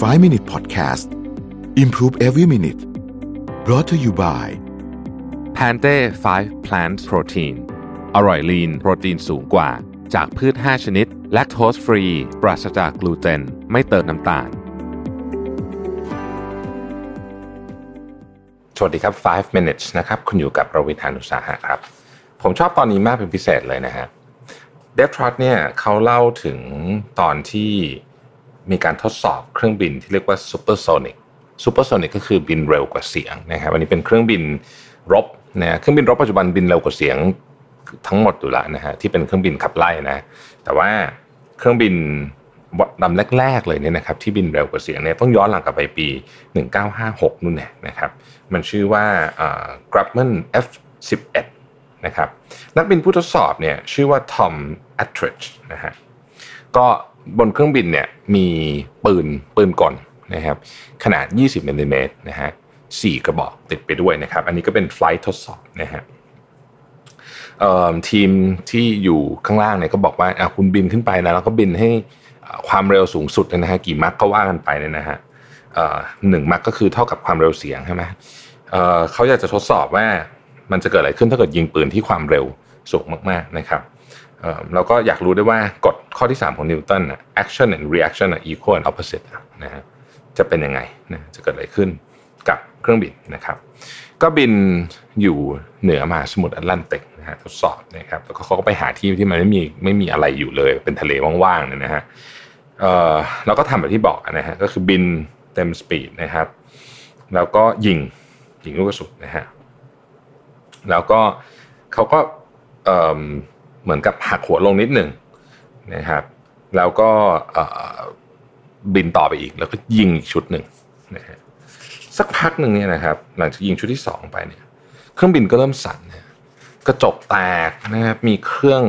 5 Minute Podcast Improve Every Minute brought to you by แพนเต้5 plant protein อร่อยลีนโปรตีนสูงกว่า จากพืช 5 ชนิด แลคโตสฟรี ปราศจากกลูเตน ไม่เติมน้ำตาล สวัสดีครับ 5 minutes นะครับ คุณอยู่กับประวิธานุสาหะครับ ผมชอบตอนนี้มากเป็นพิเศษเลยนะฮะเดฟทรัตเนี่ยเขาเล่าถึงตอนที่ มีการทดสอบเครื่องบินที่เรียกว่า supersonic supersonic ก็คือบินเร็วกว่าเสียงนะครับอันนี้เป็นเครื่องบินรบนะเครื่องบินรบปัจจุบันบินเร็วกว่าเสียงทั้งหมดอยู่แล้วนะฮะที่เป็นเครื่องบินขับไล่นะแต่ว่าเครื่องบินลำแรก ๆ เลยเนี่ยนะครับที่บินเร็วกว่าเสียงเนี่ยต้องย้อนหลังกลับไปปี 1956 นู่นเนี่ยนะครับมันชื่อว่า Grumman F11 นะครับนักบินผู้ทดสอบเนี่ยชื่อว่าทอมแอตริชนะฮะก็ บนเครื่องบินเนี่ยมีปืนปืนกลนะครับขนาด 20มิลลิเมตรนะฮะสี่กระบอกติดไปด้วยนะครับ อันนี้ก็เป็นไฟล์ทดสอบนะฮะทีมที่อยู่ข้างล่างเนี่ยก็บอกว่าคุณบินขึ้นไปนะแล้วก็บินให้ความเร็วสูงสุดนะฮะกี่มักก็ว่ากันไปเนี่ยนะฮะหนึ่งมักก็คือเท่ากับความเร็วเสียงใช่ไหมเขาอยากจะทดสอบว่ามันจะเกิดอะไรขึ้นถ้าเกิดยิงปืนที่ความเร็วสูงมากๆนะครับ เราก็อยากรู้ได้ว่ากฎข้อที่ 3 ของนิวตัน action and reaction are equal and opposite นะฮะจะเป็นยังไงนะจะเกิดอะไรขึ้นกับเครื่องบินนะครับ ก็บินอยู่เหนือมหาสมุทรแอตแลนติกนะฮะทดสอบนะครับแล้วก็เขาก็ไปหาที่ที่มันไม่มีไม่มีอะไรอยู่เลย เป็นทะเลว่างๆเนี่ยนะฮะเออเราก็ทำแบบที่บอกนะฮะก็คือบินเต็มสปีดนะครับ แล้วก็ยิงยิงลูกกระสุนนะฮะแล้วก็เขาก็เหมือนกับหักหัวลงนิดหนึ่งนะครับแล้วก็บินต่อไปอีกแล้วก็ยิงอีกชุดหนึ่งนะฮะสักพักหนึ่งเนี่ยนะครับหลังจากยิงชุดที่สองไปเนี่ยเครื่องบินก็เริ่มสั่นนะกระจกแตกนะครับมีเครื่อง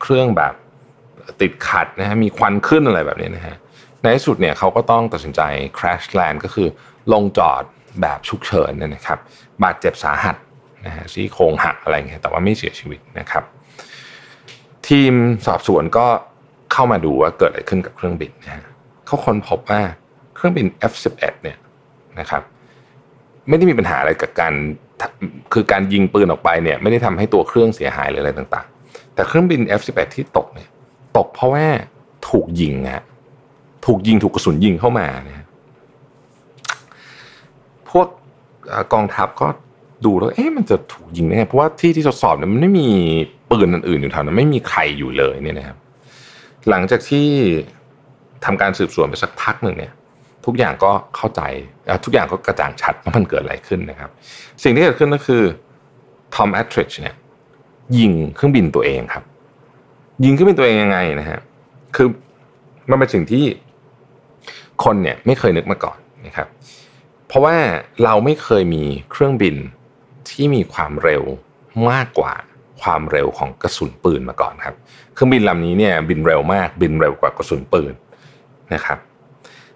เครื่องแบบติดขัดนะฮะมีควันขึ้นอะไรแบบนี้นะฮะในที่สุดเนี่ยเขาก็ต้องตัดสินใจ crash land ก็คือลงจอดแบบฉุกเฉินนะครับ บาดเจ็บสาหัสนะฮะซี่โครงหักอะไรเงี้ยแต่ว่าไม่เสียชีวิตนะครับ ทีมสอบสวนก็เข้ามาดูว่าเกิดอะไรขึ้นกับเครื่องบินนะฮะเขาค้นพบว่าเครื่องบิน F11 เนี่ยนะครับ ไม่ได้มีปัญหาอะไรกับการคือการยิงปืนออกไปเนี่ย ไม่ได้ทำให้ตัวเครื่องเสียหายหรืออะไรต่าง ๆ แต่เครื่องบิน F11 ที่ตกเนี่ย ตกเพราะว่าถูกยิงฮะถูกยิงถูกกระสุนยิงเข้ามาเนี่ยพวกกองทัพก็ดูแล้วเอ๊ะมันจะถูกยิงได้ไงเพราะว่าที่ที่ทดสอบเนี่ยมันไม่มี ปืนอื่นๆอยู่แถวนั้นไม่มีใครอยู่เลยเนี่ยนะครับ หลังจากที่ทำการสืบสวนไปสักพักหนึ่งเนี่ย ทุกอย่างก็เข้าใจทุกอย่างก็กระจ่างชัดว่ามันเกิดอะไรขึ้นนะครับ สิ่งที่เกิดขึ้นก็คือทอมแอตริชเนี่ย ยิงเครื่องบินตัวเองครับ ยิงเครื่องบินตัวเองยังไงนะฮะคือมันเป็นสิ่งที่คนเนี่ยไม่เคยนึกมาก่อนนะครับ เพราะว่าเราไม่เคยมีเครื่องบินที่มีความเร็วมากกว่า ความเร็วของกระสุนปืนมาก่อนครับ เครื่องบินลำนี้เนี่ยบินเร็วมากบินเร็วกว่ากระสุนปืนนะครับ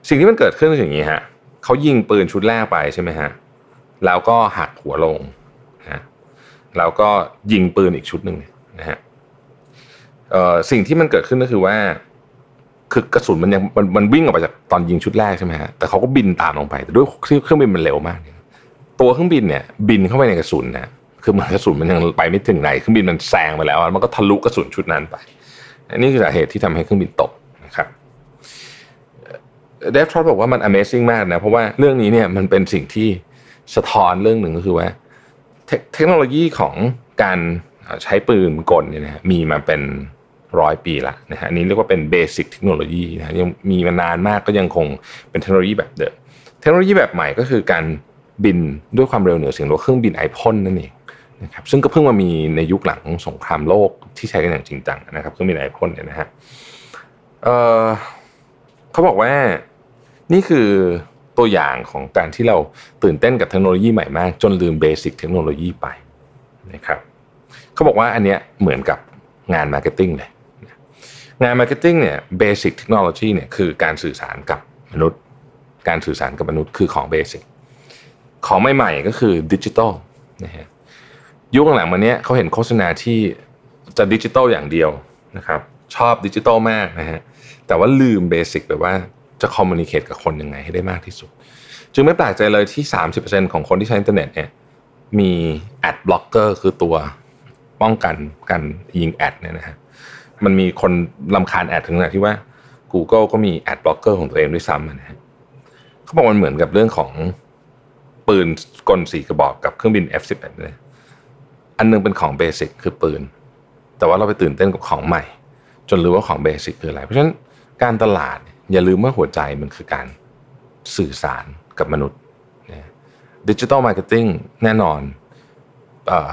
สิ่งที่มันเกิดขึ้นคืออย่างนี้ฮะเขายิงปืนชุดแรกไปใช่ไหมฮะแล้วก็หักหัวลงนะแล้วก็ยิงปืนอีกชุดหนึ่งนะฮะสิ่งที่มันเกิดขึ้นก็คือว่า คือกระสุนมันยังมันมันวิ่งออกไปจากตอนยิงชุดแรกใช่ไหมฮะแต่เขาก็บินตามลงไปแต่ด้วยเครื่องบินมันเร็วมาก ตัวเครื่องบินเนี่ย บินเข้าไปในกระสุนนะ คือมันกระสุนมันยังไปไม่ถึงไหนเครื่องบินมันแซงไปแล้ว มันก็ทะลุกระสุนชุดนั้นไปอันนี้คือสาเหตุที่ทำให้เครื่องบินตกนะครับเดฟทรอตบอกว่ามัน Amazing มากนะ เพราะว่าเรื่องนี้เนี่ยมันเป็นสิ่งที่สะท้อนเรื่องหนึ่งก็คือว่า เทคโนโลยีของการใช้ปืนกลเนี่ยนะมีมาเป็นร้อยปีละนะฮะอันนี้เรียกว่าเป็นเบสิกเทคโนโลยีนะยังมีมานานมากก็ยังคงเป็นเทคโนโลยีแบบเดิมเทคโนโลยีแบบใหม่ก็คือการบินด้วยความเร็วเหนือเสียงหรือเครื่องบินไอพ่นนั่นเอง นะครับซึ่งก็เพิ่งมามีในยุคหลังสงครามโลกที่ใช้กันอย่างจริงจังนะครับเครื่องบินไอพ่นเนี่ยนะฮะเขาบอกว่านี่คือตัวอย่างของการที่เราตื่นเต้นกับเทคโนโลยีใหม่มาก จนลืม basic technology ไปนะครับเขาบอกว่าอันเนี้ยเหมือนกับงาน marketing เลยงาน marketing เนี่ย basic technology เนี่ยคือการสื่อสารกับมนุษย์ การสื่อสารกับมนุษย์คือของ basic ของใหม่ๆก็คือดิจิตอลนะฮะ ยุคหลังมาเนี้ยเขาเห็นโฆษณาที่จะดิจิตอลอย่างเดียวนะครับ ชอบดิจิตอลมากนะฮะแต่ว่าลืม basic แบบว่าจะ communicate กับคนยังไงให้ได้มากที่สุด จึงไม่แปลกใจเลยที่ 30%ของคนที่ใช้อินเทอร์เน็ตเนี่ยมี ad blocker คือตัวป้องกันการยิง ad เนี่ยนะฮะมันมีคนรำคาญ ad ถึงขนาดที่ว่า Google ก็มี ad blocker ของตัวเองด้วยซ้ำนะฮะเขาบอกมันเหมือนกับเรื่องของปืนกลสี่กระบอกกับเครื่องบิน F11 เลย อันนึงเป็นของ basic คือปืน แต่ว่าเราไปตื่นเต้นกับของใหม่ จนลืมว่าของ basic คืออะไร เพราะฉะนั้นการตลาดอย่าลืมว่าหัวใจมันคือการสื่อสารกับมนุษย์ digital marketing แน่นอน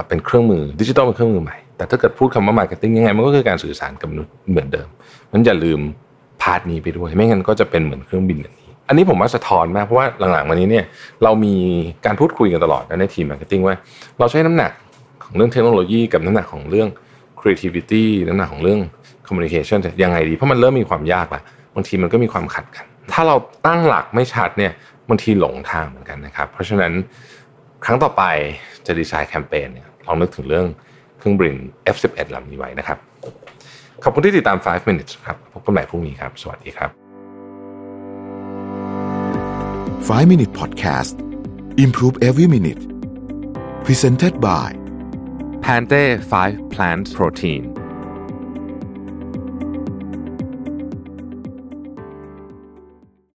เป็นเครื่องมือดิจิทัลเป็นเครื่องมือใหม่ แต่ถ้าเกิดพูดคำว่า marketing ยังไงมันก็คือการสื่อสารกับมนุษย์เหมือนเดิมมันอย่าลืม part นี้ไปด้วยไม่งั้นก็จะเป็นเหมือนเครื่องบินอย่างนี้ อันนี้ผมว่าสะท้อนมากเพราะว่าหลังๆมานี้เนี่ยเรามีการพูดคุยกันตลอดในทีม marketing ว่า เราใช้น้ำหนัก ของเรื่องเทคโนโลยีกับน้ำหนักของเรื่อง creativity น้ำหนักของเรื่อง communication ยังไงดี เพราะมันเริ่มมีความยากละบางทีมันก็มีความขัดกัน ถ้าเราตั้งหลักไม่ชัดเนี่ยบางทีหลงทางเหมือนกันนะครับ เพราะฉะนั้นครั้งต่อไปจะดีไซน์แคมเปญเนี่ยลองนึกถึงเรื่องเครื่องบิน F11 ลำนี้ไว้นะครับ ขอบคุณที่ติดตาม 5 minutes ครับ พบกันใหม่พรุ่งนี้ครับ สวัสดีครับ 5 minute podcast improve every minute presented by Pante 5 plant protein